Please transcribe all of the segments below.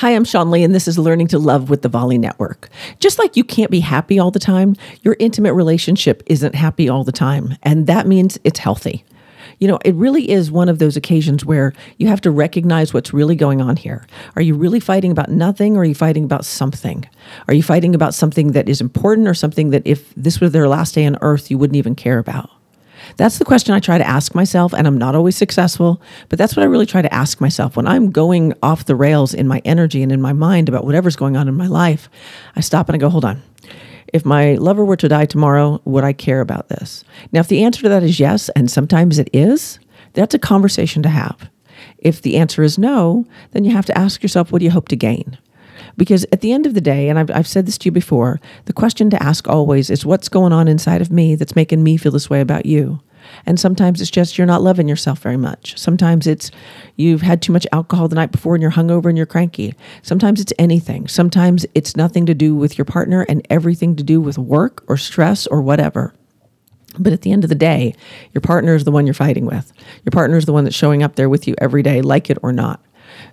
Hi, I'm Sean Lee, and this is Learning to Love with the Volley Network. Just like you can't be happy all the time, your intimate relationship isn't happy all the time, and that means it's healthy. You know, it really is one of those occasions where you have to recognize what's really going on here. Are you really fighting about nothing or are you fighting about something? Are you fighting about something that is important or something that if this was their last day on earth, you wouldn't even care about? That's the question I try to ask myself, and I'm not always successful, but that's what I really try to ask myself. When I'm going off the rails in my energy and in my mind about whatever's going on in my life, I stop and I go, hold on. If my lover were to die tomorrow, would I care about this? Now, if the answer to that is yes, and sometimes it is, that's a conversation to have. If the answer is no, then you have to ask yourself, what do you hope to gain? Because at the end of the day, and I've, I've said this to you before, the question to ask always is what's going on inside of me that's making me feel this way about you? And sometimes it's just you're not loving yourself very much. Sometimes it's you've had too much alcohol the night before and you're hungover and you're cranky. Sometimes it's anything. Sometimes it's nothing to do with your partner and everything to do with work or stress or whatever. But at the end of the day, your partner is the one you're fighting with. Your partner is the one that's showing up there with you every day, like it or not.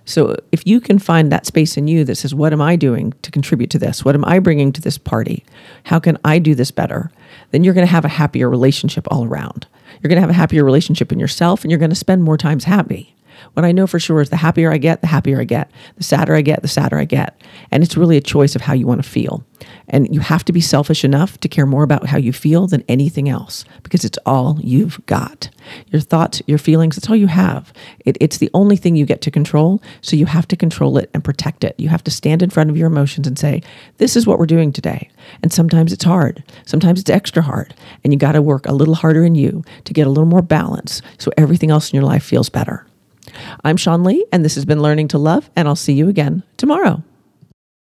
So if you can find that space in you that says, What am I doing to contribute to this? What am I bringing to this party? How can I do this better? Then you're going to have a happier relationship all around. You're going to have a happier relationship in yourself and you're going to spend more times happy. What I know for sure is the happier I get, the happier I get. The sadder I get, the sadder I get. And it's really a choice of how you want to feel. And you have to be selfish enough to care more about how you feel than anything else because it's all you've got. Your thoughts, your feelings, it's all you have. It, it's the only thing you get to control. So you have to control it and protect it. You have to stand in front of your emotions and say, This is what we're doing today. And sometimes it's hard. Sometimes it's extra hard. And you got to work a little harder in you to get a little more balance so everything else in your life feels better. I'm Sean Lee, and this has been Learning to Love, and I'll see you again tomorrow.